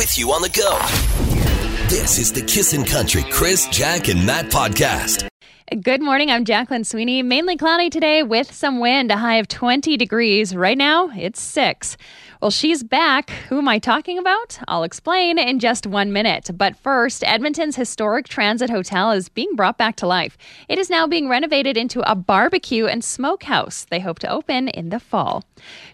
with you on the go. This is the Kissin' Country Chris, Jack, and Matt podcast. Good morning. I'm Jacqueline Sweeney. Mainly cloudy today with some wind, a high of 20 degrees. Right now, it's six. Well, she's back. Who am I talking about? I'll explain in just one minute. But first, Edmonton's historic transit hotel is being brought back to life. It is now being renovated into a barbecue and smokehouse. They hope to open in the fall.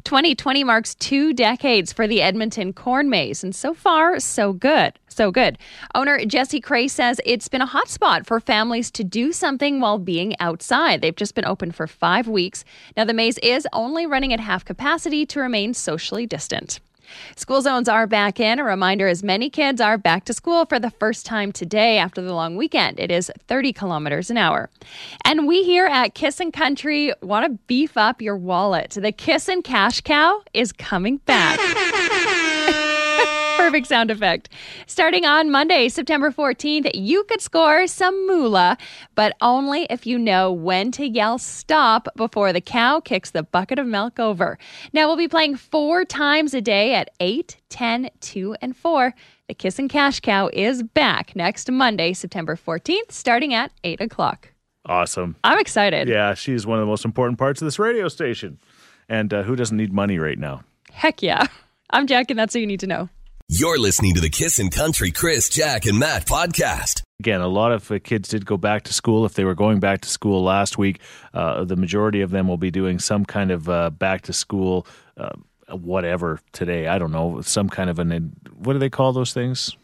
2020 marks two decades for the Edmonton Corn Maze, and so far, so good. So good. Owner Jesse Cray says it's been a hot spot for families to do something while being outside. They've just been open for five weeks. Now, the maze is only running at half capacity to remain socially distant. School zones are back in. A reminder as many kids are back to school for the first time today after the long weekend. It is 30 kilometers an hour. And we here at Kissin' Country want to beef up your wallet. The Kissin' Cash Cow is coming back. Perfect sound effect. Starting on Monday, September 14th, you could score some moolah, but only if you know when to yell stop before the cow kicks the bucket of milk over. Now, we'll be playing four times a day at 8, 10, 2, and 4. The Kissin' Cash Cow is back next Monday, September 14th, starting at 8 o'clock. Awesome. I'm excited. Yeah, she's one of the most important parts of this radio station. And uh, who doesn't need money right now? Heck yeah. I'm Jack, and that's what you need to know. You're listening to the Kissin' Country Chris, Jack, and Matt podcast. Again, a lot of uh, kids did go back to school. If they were going back to school last week, uh, the majority of them will be doing some kind of uh, back to school, uh, whatever today. I don't know, some kind of an, what do they call those things?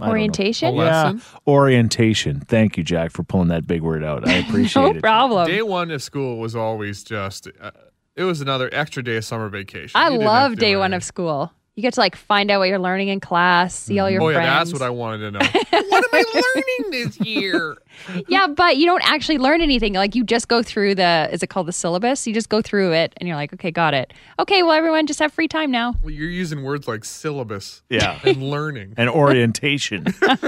I. Orientation? Yeah, orientation. Thank you, Jack, for pulling that big word out. I appreciate No it. problem. Day one of school was always just, uh, it was another extra day of summer vacation. I You love day one of school. You get to like find out what you're learning in class, see all your mm-hmm. Oh, yeah, friends. that's what I wanted to know. what am I learning this year? yeah, but you don't actually learn anything. Like you just go through the is it called the syllabus? You just go through it and you're like, okay, got it. Okay, well everyone just have free time now. Well, you're using words like syllabus Yeah. and learning. And orientation. All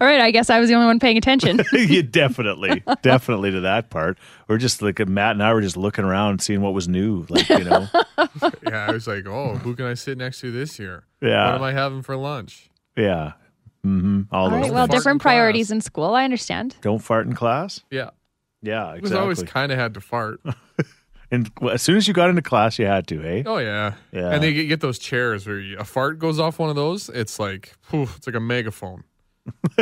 right, I guess I was the only one paying attention. yeah, definitely, definitely to that part. We're just like Matt and I were just looking around, seeing what was new. Like you know, yeah, I was like, oh, who can I sit next to this year? Yeah. What am I having for lunch? yeah, mm-hmm. all all those. right, well, different in class. priorities in school. I understand. Don't fart in class. Yeah. Yeah, It was always kind of had to fart. And as soon as you got into class, you had to, hey? Oh, yeah. Yeah. And they get, get those chairs where you, a fart goes off one of those. It's like, whew, it's like a megaphone.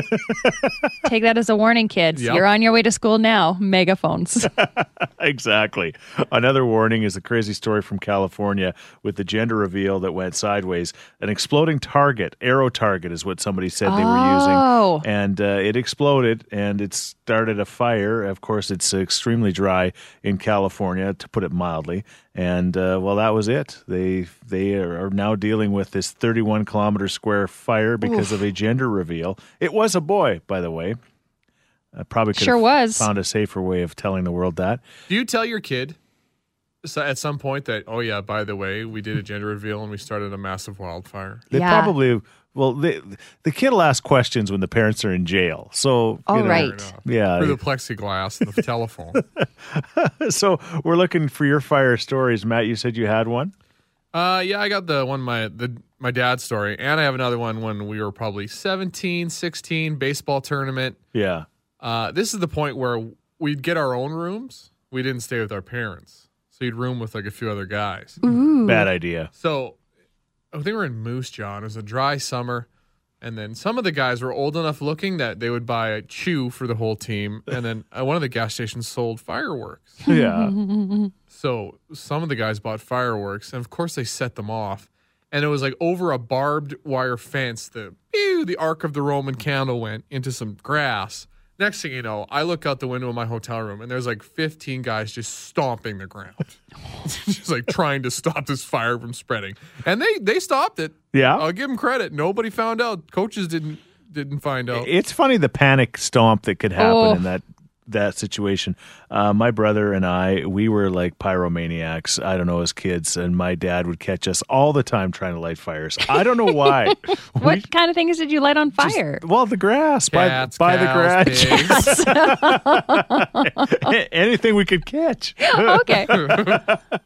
Take that as a warning, kids. Yep. You're on your way to school now. Megaphones. exactly. Another warning is a crazy story from California with the gender reveal that went sideways. An exploding target, arrow target, is what somebody said they were Oh. using, and uh, it exploded and it started a fire. Of course, it's extremely dry in California, to put it mildly. And uh, well, that was it. They they are now dealing with this 31 kilometer square fire because of a gender reveal. It was a boy, by the way. I probably could Sure have was. found a safer way of telling the world that. Do you tell your kid so at some point that, oh, yeah, by the way, we did a gender reveal and we started a massive wildfire? They Yeah. probably well, they, the kid will ask questions when the parents are in jail. So, you All know, right. Yeah. Through the plexiglass and the telephone. so we're looking for your fire stories, Matt. You said you had one. Uh, yeah, I got the one my the my dad's story, and I have another one when we were probably 17, 16, baseball tournament. Yeah. Uh, this is the point where we'd get our own rooms. We didn't stay with our parents, so you'd room with like a few other guys. Ooh. Bad idea. So I think we were in Moose Jaw. It was a dry summer. And then some of the guys were old enough looking that they would buy a chew for the whole team. And then uh, one of the gas stations sold fireworks. Yeah. So some of the guys bought fireworks, and of course they set them off. And it was like over a barbed wire fence. The pew, the arc of the Roman candle went into some grass. Next thing you know, I look out the window of my hotel room, and there's like 15 guys just stomping the ground, just like trying to stop this fire from spreading. And they they stopped it. Yeah. I'll give them credit. Nobody found out. Coaches didn't didn't find out. It's funny the panic stomp that could happen Oh. in that that situation. Uh, my brother and I, we were like pyromaniacs. I don't know, as kids, and my dad would catch us all the time trying to light fires. I don't know why. What We- kind of things did you light on fire? well, the grass by, Cats, by cows, the grass. pigs. Anything we could catch. okay.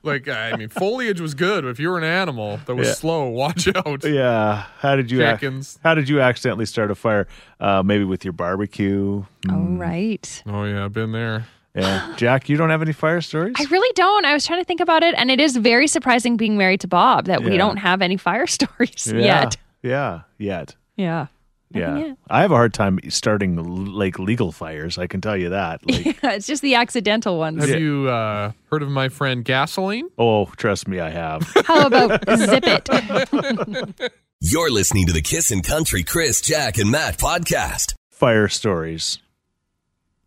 like I mean, foliage was good. If you were an animal that was Yeah. slow, watch out. Yeah. How did you ac- how did you accidentally start a fire? Uh, maybe with your barbecue. All right. Oh yeah, I've been there. Yeah. Jack, you don't have any fire stories? I really don't. I was trying to think about it, and it is very surprising being married to Bob that we don't have any fire stories yeah. yet. Yeah. Yet. Yeah. Yeah. yet. I have a hard time starting like legal fires. I can tell you that. Like, it's just the accidental ones. Have you uh, heard of my friend Gasoline? oh, trust me, I have. How about zip it? You're listening to the Kissin' Country Chris, Jack, and Matt podcast. fire stories.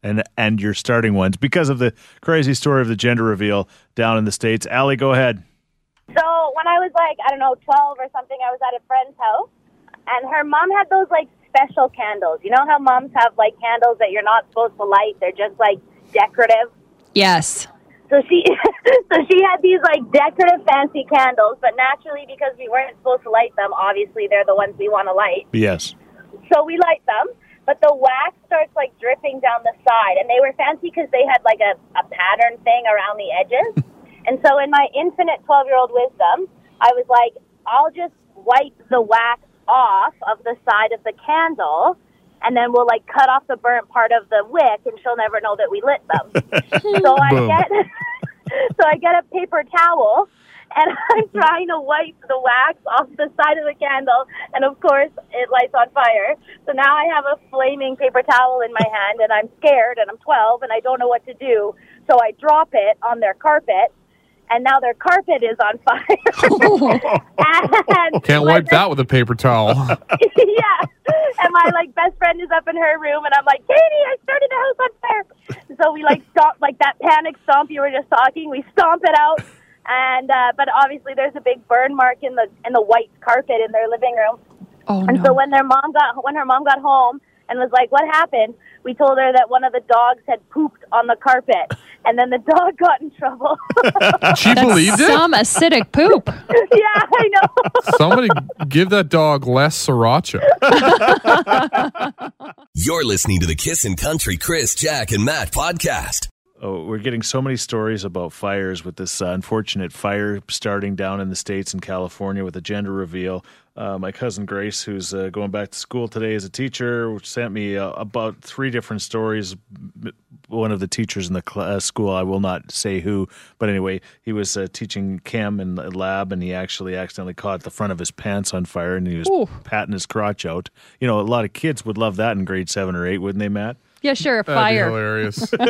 And and your starting ones because of the crazy story of the gender reveal down in the states. Allie, go ahead. So when I was like, I don't know, 12 or something, I was at a friend's house, and her mom had those like special candles. You know how moms have like candles that you're not supposed to light? They're just like decorative. Yes. So she, so she had these like decorative fancy candles, but naturally because we weren't supposed to light them, obviously they're the ones we want to light. Yes. So we light them, but the wax starts like dripping down the side, and they were fancy because they had like a, a pattern thing around the edges. and so, in my infinite twelve-year-old wisdom, I was like, I'll just wipe the wax off of the side of the candle. And then we'll like cut off the burnt part of the wick, and she'll never know that we lit them. so I Boom. get, so I get a paper towel, and I'm mm-hmm. trying to wipe the wax off the side of the candle, and of course it lights on fire. So now I have a flaming paper towel in my hand, and I'm scared, and I'm 12, and I don't know what to do. So I drop it on their carpet, and now their carpet is on fire. and Can't my wipe that with a paper towel. yeah. My like best friend is up in her room, and I'm like, Katie, I started the house on fire. So we like stomp like that panic stomp you were just talking. We stomp it out, and uh, but obviously there's a big burn mark in the in the white carpet in their living room. Oh And so when their mom got when her mom got home and was like, "What happened?" We told her that one of the dogs had pooped on the carpet, and then the dog got in trouble. She believed it. Some acidic poop. yeah, I know. Somebody give that dog less sriracha. You're listening to the Kissin' Country Chris, Jack, and Matt podcast. Oh, we're getting so many stories about fires with this uh, unfortunate fire starting down in the states in California with a gender reveal. Uh, my cousin Grace, who's uh, going back to school today as a teacher, sent me uh, about three different stories. One of the teachers in the uh, school, I will not say who, but anyway, he was uh, teaching chem in the lab, and he actually accidentally caught the front of his pants on fire, and he was Ooh. patting his crotch out. You know, a lot of kids would love that in grade seven or eight, wouldn't they, Matt? Yeah, sure. That'd be Fire. hilarious.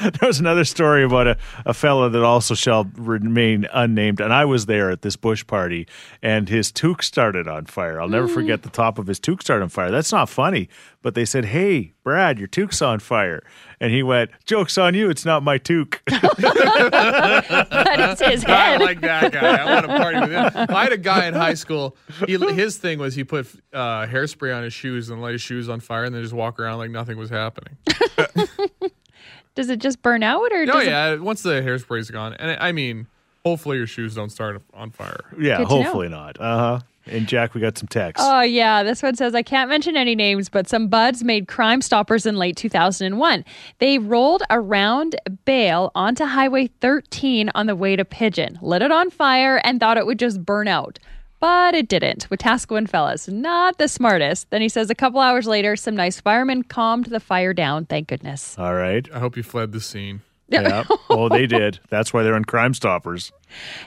There was another story about a, a fella that also shall remain unnamed, and I was there at this bush party, and his toque started on fire. I'll never forget the top of his toque started on fire. That's not funny, but they said, "Hey, Brad, your toque's on fire," and he went, "Joke's on you, it's not my toque." that is his I head. like that guy. I want to party with him. I had a guy in high school. He, his thing was he put uh, hairspray on his shoes and light his shoes on fire, and then just walk around like nothing was happening. Does it just burn out, or Oh does it? yeah, once the hairspray's gone, and I mean, hopefully your shoes don't start on fire. yeah, Good to know. hopefully not. Uh huh. And Jack, we got some text. Oh, yeah. This one says I can't mention any names, but some buds made Crime Stoppers in late 2001. They rolled a round bale onto Highway 13 on the way to Pigeon, lit it on fire, and thought it would just burn out. But it didn't. Wetaskiwin fellas, not the smartest. Then he says a couple hours later, some nice firemen calmed the fire down. Thank goodness. All right. I hope you fled the scene. Yeah. oh, they did. That's why they're on Crime Stoppers.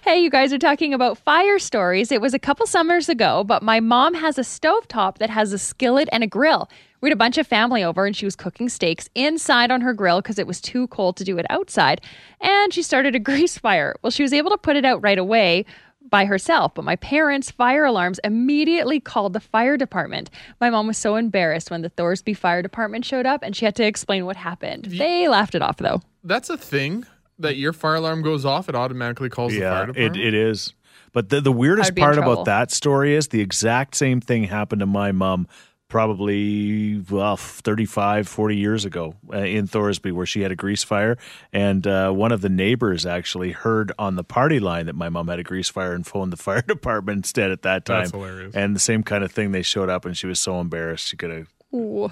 Hey, you guys are talking about fire stories. It was a couple summers ago, but my mom has a stovetop that has a skillet and a grill. We had a bunch of family over and she was cooking steaks inside on her grill because it was too cold to do it outside. And she started a grease fire. Well, she was able to put it out right away by herself, but my parents' fire alarms immediately called the fire department. My mom was so embarrassed when the Thorsby Fire Department showed up and she had to explain what happened. They laughed it off though. That's a thing that your fire alarm goes off, it automatically calls the yeah, fire it, department. it is. But the, the weirdest I'd be in part about that story is the exact same thing happened to my mom probably well 35 40 years ago uh, in Thorsby where she had a grease fire and uh, one of the neighbors actually heard on the party line that my mom had a grease fire and phoned the fire department instead at that time That's hilarious. and the same kind of thing they showed up and she was so embarrassed she could have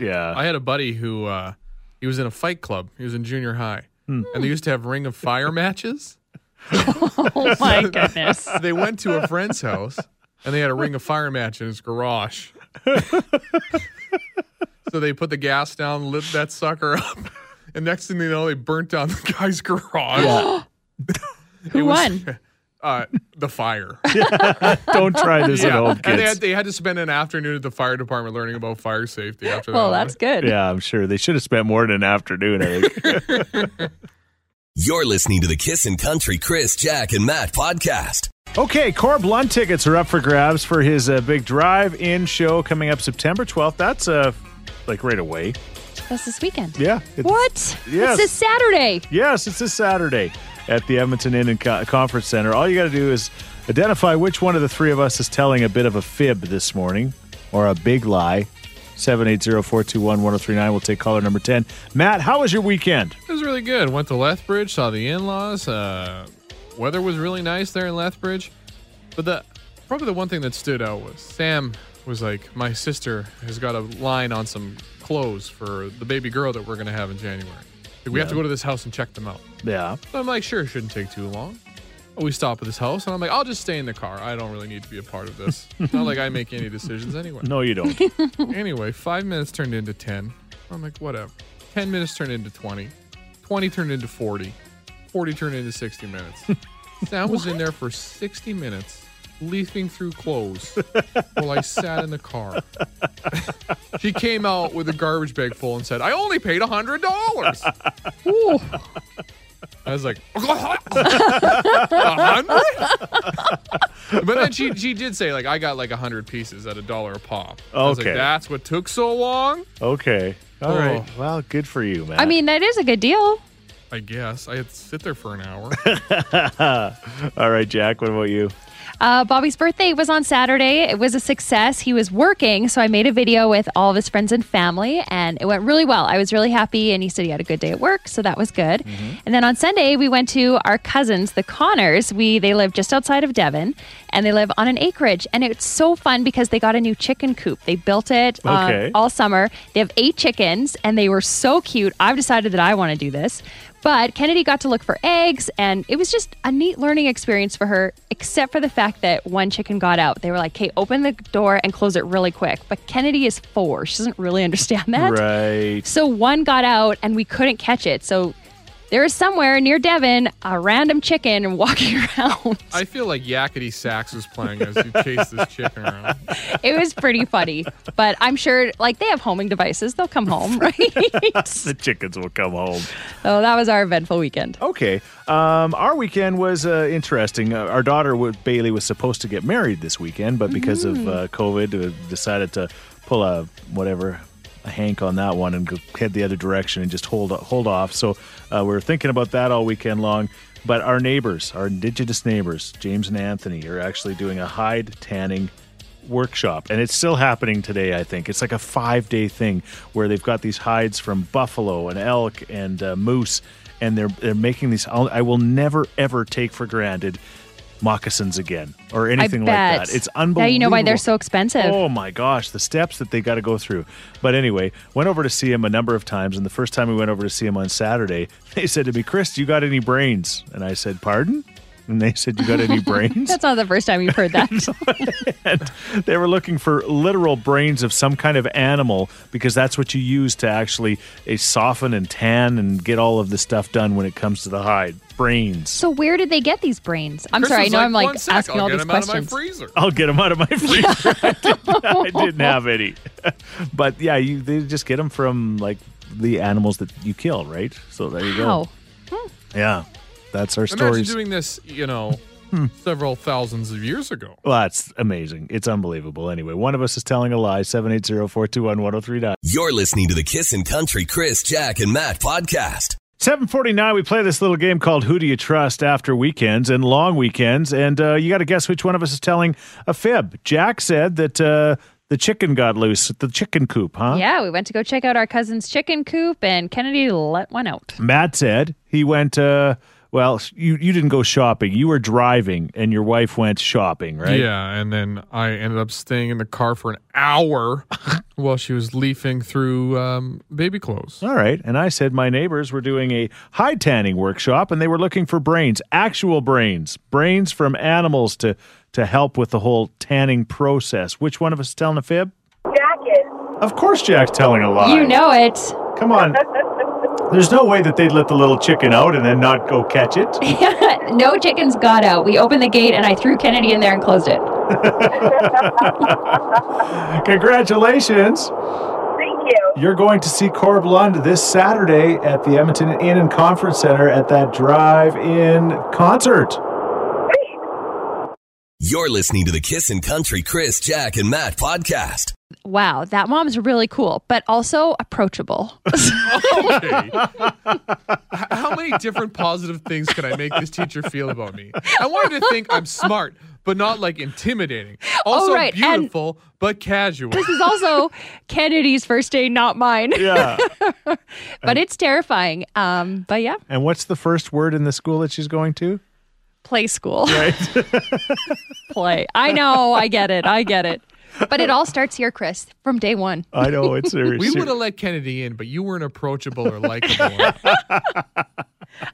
yeah I had a buddy who uh, he was in a fight club. He was in junior high, Hmm. and they used to have Ring of Fire matches. Oh my goodness. They went to a friend's house, and they had a Ring of Fire match in his garage. so they put the gas down, lit that sucker up, and next thing they know, they burnt down the guy's garage. Who won? Uh, the fire. don't try this at home and they had, they had to spend an afternoon at the fire department learning about fire safety after Well, that. that's good. yeah I'm sure they should have spent more than an afternoon I think You're listening to the Kissin' Country Chris, Jack, and Matt podcast. Okay, Corb Lund tickets are up for grabs for his uh, big drive-in show coming up September 12th. That's uh, like right away. That's this weekend. Yeah. it- What? Yes. It's this Saturday. Yes, it's this Saturday at the Edmonton Inn and Co- Conference Center. All you got to do is identify which one of the three of us is telling a bit of a fib this morning or a big lie. 780-421-1039. We'll take caller number 10. Matt, how was your weekend? It was really good. Went to Lethbridge, saw the in-laws. Uh, weather was really nice there in Lethbridge. But the probably the one thing that stood out was Sam was like, my sister has got a line on some clothes for the baby girl that we're gonna have in January. Like, we have to go to this house and check them out. Yeah. So I'm like, sure, it shouldn't take too long. We stop at this house, and I'm like, I'll just stay in the car. I don't really need to be a part of this. Not like I make any decisions anyway. No, you don't. Anyway, five minutes turned into 10. I'm like, whatever. 10 minutes turned into 20. 20 turned into 40. 40 turned into 60 minutes. Sam was in there for 60 minutes, leafing through clothes while I sat in the car. she came out with a garbage bag full and said, I only paid $100. Ooh. I was like, a hundred? but then she she did say like I got like a hundred pieces at a dollar a pop. I was like, Okay. that's what took so long. Okay. All Oh. right. Well, good for you, man. I mean, that is a good deal. I guess I had to sit there for an hour. All right, Jack, what about you? Uh, Bobby's birthday was on Saturday. It was a success. He was working, so I made a video with all of his friends and family, and it went really well. I was really happy, and he said he had a good day at work, so that was good. And then on Sunday, we went to our cousins, the Connors. We they live just outside of Devon, and they live on an acreage, and it's so fun because they got a new chicken coop. They built it uh, Okay. all summer. They have eight chickens, and they were so cute. I've decided that I want to do this. But Kennedy got to look for eggs, and it was just a neat learning experience for her, except for the fact that one chicken got out. They were like, okay, open the door and close it really quick. But Kennedy is four. She doesn't really understand that. Right. So one got out, and we couldn't catch it. So there is somewhere near Devon a random chicken walking around. I feel like Yakety Sax was playing as you chase this chicken around. it was pretty funny. But I'm sure, like, they have homing devices. They'll come home, right? The chickens will come home. so that was our eventful weekend. Okay. Um, our weekend was uh, interesting. Uh, our daughter, Bailey, was supposed to get married this weekend, but because of uh, COVID, uh, decided to pull a whatever a hank on that one and go head the other direction and just hold hold off. So uh, we are thinking about that all weekend long. But our neighbors, our indigenous neighbors, James and Anthony, are actually doing a hide tanning workshop and it's still happening today i think it's like a five day thing where they've got these hides from buffalo and elk and uh, moose and they're they're making these i will never ever take for granted moccasins again or anything like that it's unbelievable. Now you know why they're so expensive. Oh my gosh, the steps that they got to go through. But anyway, went over to see him a number of times, and the first time we went over to see him on Saturday, they said to me, "Chris, you got any brains?" And I said, "Pardon?" And they said, "You got any brains?" That's not the first time you've heard that. and they were looking for literal brains of some kind of animal because that's what you use to actually uh, soften and tan and get all of the stuff done when it comes to the hide. Brains. so where did they get these brains? I'm Chris sorry, I was know I'm "One like sec, asking I'll all get these out of my questions. freezer. I'll get them out of my freezer. I, didn't, I didn't have any, but yeah, you they just get them from like the animals that you kill, right? So there you Wow. go. Yeah, that's our story. Imagine stories. doing this, you know, several thousands of years ago. well, that's amazing. It's unbelievable. Anyway, one of us is telling a lie. 780-421-1039. You're listening to the Kissin' Country Chris, Jack, and Matt podcast. 749, we play this little game called Who Do You Trust after weekends and long weekends. And uh, you got to guess which one of us is telling a fib. Jack said that uh, the chicken got loose at the chicken coop, huh? Yeah, we went to go check out our cousin's chicken coop, and Kennedy let one out. Matt said he went. Uh, well, you you didn't go shopping. You were driving, and your wife went shopping, right? Yeah, and then I ended up staying in the car for an hour while she was leafing through um, baby clothes. All right. And I said my neighbors were doing a hide tanning workshop, and they were looking for brains, actual brains, brains from animals to to help with the whole tanning process. Which one of us is telling a fib? Jack is. Of course, Jack's telling a lie. You know it. Come on. There's no way that they'd let the little chicken out and then not go catch it. no chickens got out. We opened the gate, and I threw Kennedy in there and closed it. Congratulations. Thank you. You're going to see Corb Lund this Saturday at the Edmonton Inn and Conference Center at that drive-in concert. You're listening to the Kissin' Country Chris, Jack, and Matt podcast. Wow, that mom's really cool, but also approachable. okay. How many different positive things can I make this teacher feel about me? I want her to think I'm smart, but not like intimidating. Also Oh, right, and- beautiful, but casual. this is also Kennedy's first day, not mine. Yeah. but it's terrifying. Um, but yeah, and what's the first word in the school that she's going to? play school. play. I know. I get it. I get it. But it all starts here, Chris, from day one. I know it's serious. We would have let Kennedy in, but you weren't approachable or likable.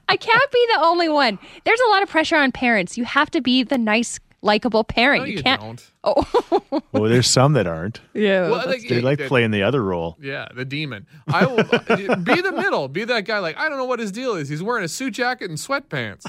I can't be the only one. There's a lot of pressure on parents. You have to be the nice, likable parent. no, you can't. don't. Oh, well, there's some that aren't. yeah. Well, like, They like that- playing the other role. Yeah, the demon. I will be the middle. Be that guy. Like I don't know what his deal is. He's wearing a suit jacket and sweatpants.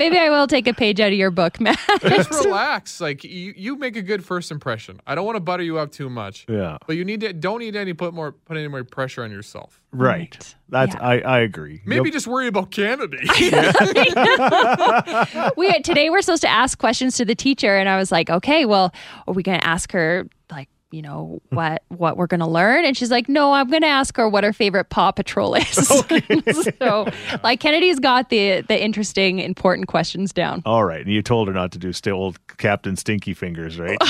Maybe I will take a page out of your book, Matt. Just relax. Like you, you make a good first impression. I don't want to butter you up too much. Yeah. But you need to don't need any put more put any more pressure on yourself. Right. That's Yeah. I, I agree. Maybe You'll- just worry about Kennedy. we today we're supposed to ask questions to the teacher, and I was like, okay, well, are we going to ask her like? You know what what we're gonna learn, and she's like, "No, I'm gonna ask her what her favorite Paw Patrol is." so, like Kennedy's got the the interesting, important questions down. all right. And you told her not to do still old Captain Stinky Fingers, right?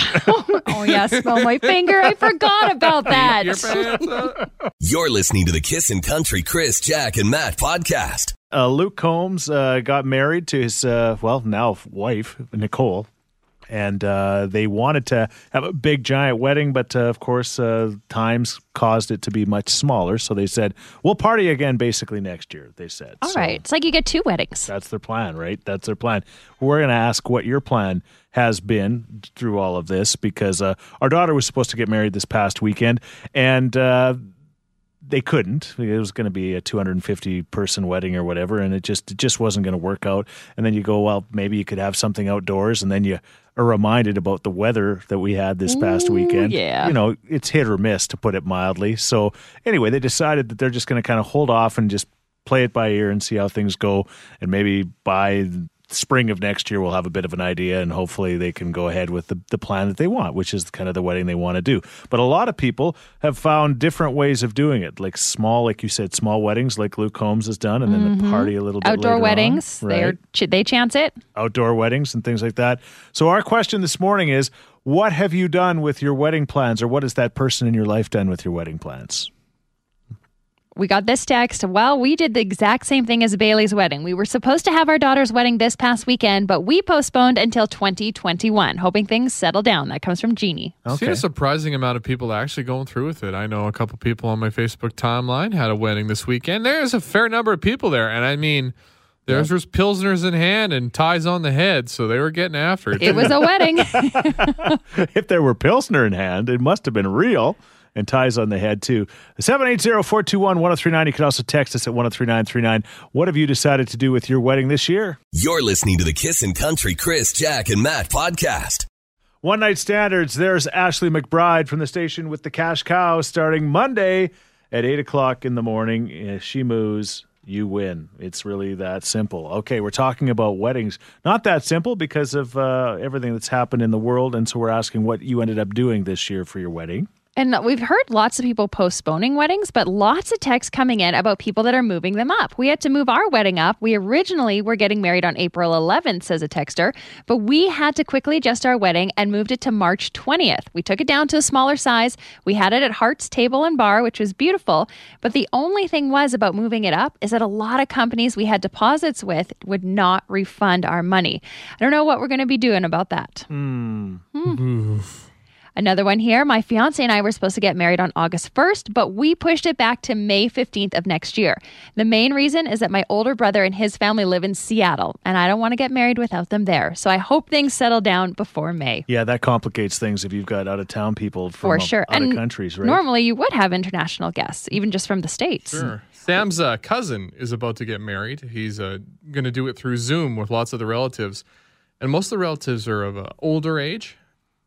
Oh yeah, smell my finger. I forgot about that. Your pants up. You're listening to the Kissin' Country Chris, Jack, and Matt podcast. uh, Luke Combs uh, got married to his, uh, well, now wife, Nicole. And uh, they wanted to have a big, giant wedding, but uh, of course, uh, times caused it to be much smaller. So they said, we'll party again basically next year, they said. All So right, it's like you get two weddings. That's their plan, right? That's their plan. We're going to ask what your plan has been through all of this because uh, our daughter was supposed to get married this past weekend, and uh, they couldn't. It was going to be a 250 person wedding or whatever, and it just it just wasn't going to work out. And then you go, well, maybe you could have something outdoors, and then you are reminded about the weather that we had this past weekend. yeah. you know, it's hit or miss to put it mildly. So anyway, they decided that they're just going to kind of hold off and just play it by ear and see how things go, and maybe by spring of next year we'll have a bit of an idea and hopefully they can go ahead with the, the plan that they want which is kind of the wedding they want to do but a lot of people have found different ways of doing it like small like you said small weddings like luke combs has done and then the party a little bit Mm-hmm. Outdoor later on, weddings, right? they're ch- they chance it. outdoor weddings and things like that. So our question this morning is what have you done with your wedding plans or what has that person in your life done with your wedding plans? We got this text. Well, we did the exact same thing as Bailey's wedding. We were supposed to have our daughter's wedding this past weekend, but we postponed until 2021, hoping things settle down. That comes from Jeannie. Seen a surprising amount of people actually going through with it. I know a couple people on my Facebook timeline had a wedding this weekend. There's a fair number of people there, and I mean, theirs was pilsners in hand and ties on the head, so they were getting after it. It was a wedding. If there were Pilsner in hand, it must have been real. And ties on the head, too. 780 421 1039. You can also text us at 103939. What have you decided to do with your wedding this year? You're listening to the Kissin' Country Chris, Jack, and Matt podcast. One Night Standards. There's Ashley McBryde from the station with the Cash Cow starting Monday at 8 o'clock in the morning. If she moves, you win. It's really that simple. Okay, we're talking about weddings. Not that simple because of uh, everything that's happened in the world. And so we're asking what you ended up doing this year for your wedding. And we've heard lots of people postponing weddings, but lots of texts coming in about people that are moving them up. We had to move our wedding up. We originally were getting married on April 11th, says a texter, but we had to quickly adjust our wedding and moved it to March 20th. We took it down to a smaller size. We had it at Hart's Table and Bar, which was beautiful. But the only thing was about moving it up is that a lot of companies we had deposits with would not refund our money. I don't know what we're going to be doing about that. Hmm. Another one here. My fiance and I were supposed to get married on August 1st, but we pushed it back to May 15th of next year. The main reason is that my older brother and his family live in Seattle, and I don't want to get married without them there. So I hope things settle down before May. Yeah, that complicates things if you've got out of town people from For out- sure. out and of countries, right? Normally you would have international guests, even just from the States. Sure. Sam's uh, cousin is about to get married. He's uh, going to do it through Zoom with lots of the relatives. And most of the relatives are of uh, older age,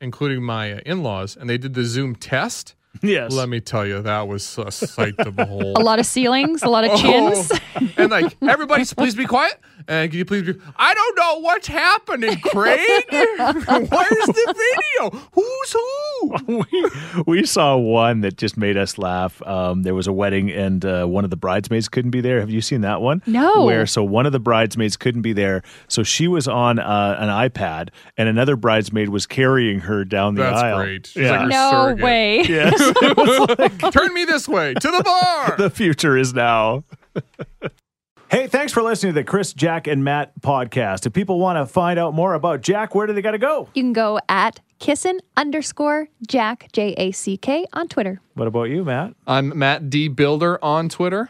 including my uh, in laws. And they did the Zoom test. Yes. Let me tell you, that was a sight to behold. A lot of ceilings, a lot of chins. Oh, and like everybody, please be quiet. And can you please be? I don't know what's happening, Craig. Where's the video? Who's who? we, we saw one that just made us laugh. Um, there was a wedding and uh, one of the bridesmaids couldn't be there. Have you seen that one? No. Where so one of the bridesmaids couldn't be there, so she was on uh, an iPad, and another bridesmaid was carrying her down the That's aisle. great. She's Yeah. like no surrogate. way. yes. It was like Turn me this way to the bar. the future is now. Hey, thanks for listening to the Chris, Jack, and Matt podcast. If people want to find out more about Jack, where do they got to go? You can go at kissin underscore Jack, J A C K, on Twitter. What about you, Matt? I'm Matt D Builder on Twitter.